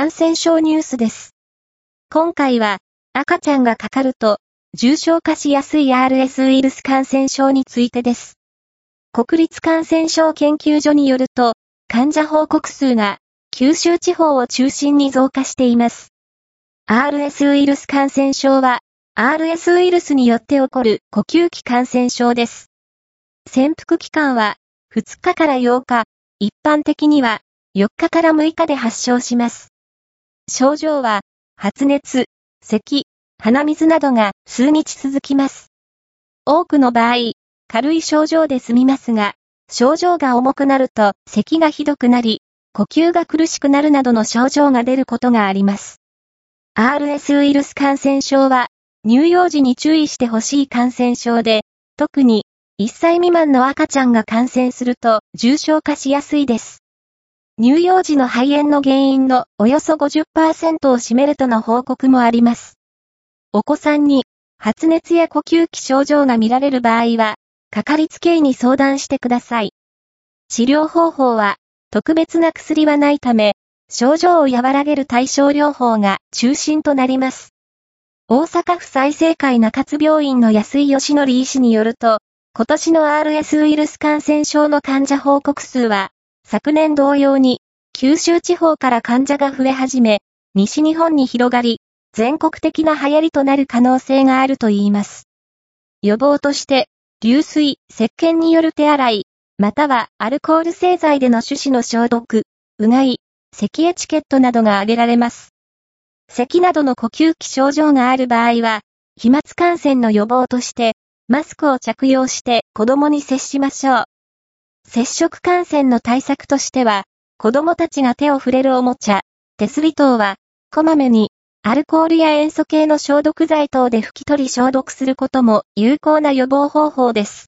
感染症ニュースです。今回は、赤ちゃんがかかると、重症化しやすい RS ウイルス感染症についてです。国立感染症研究所によると、患者報告数が、九州地方を中心に増加しています。RS ウイルス感染症は、RS ウイルスによって起こる呼吸器感染症です。潜伏期間は、2日から8日、一般的には4日から6日で発症します。症状は、発熱、咳、鼻水などが数日続きます。多くの場合、軽い症状で済みますが、症状が重くなると咳がひどくなり、呼吸が苦しくなるなどの症状が出ることがあります。RS ウイルス感染症は、乳幼児に注意してほしい感染症で、特に1歳未満の赤ちゃんが感染すると重症化しやすいです。乳幼児の肺炎の原因のおよそ50%を占めるとの報告もあります。お子さんに発熱や呼吸器症状が見られる場合は、かかりつけ医に相談してください。治療方法は特別な薬はないため、症状を和らげる対症療法が中心となります。大阪府再生会中津病院の安井義則医師によると、今年の RS ウイルス感染症の患者報告数は昨年同様に、九州地方から患者が増え始め、西日本に広がり、全国的な流行りとなる可能性があるといいます。予防として、流水、石鹸による手洗い、またはアルコール製剤での手指の消毒、うがい、咳エチケットなどが挙げられます。咳などの呼吸器症状がある場合は、飛沫感染の予防として、マスクを着用して子供に接しましょう。接触感染の対策としては、子供たちが手を触れるおもちゃ、手すり等は、こまめに、アルコールや塩素系の消毒剤等で拭き取り消毒することも有効な予防方法です。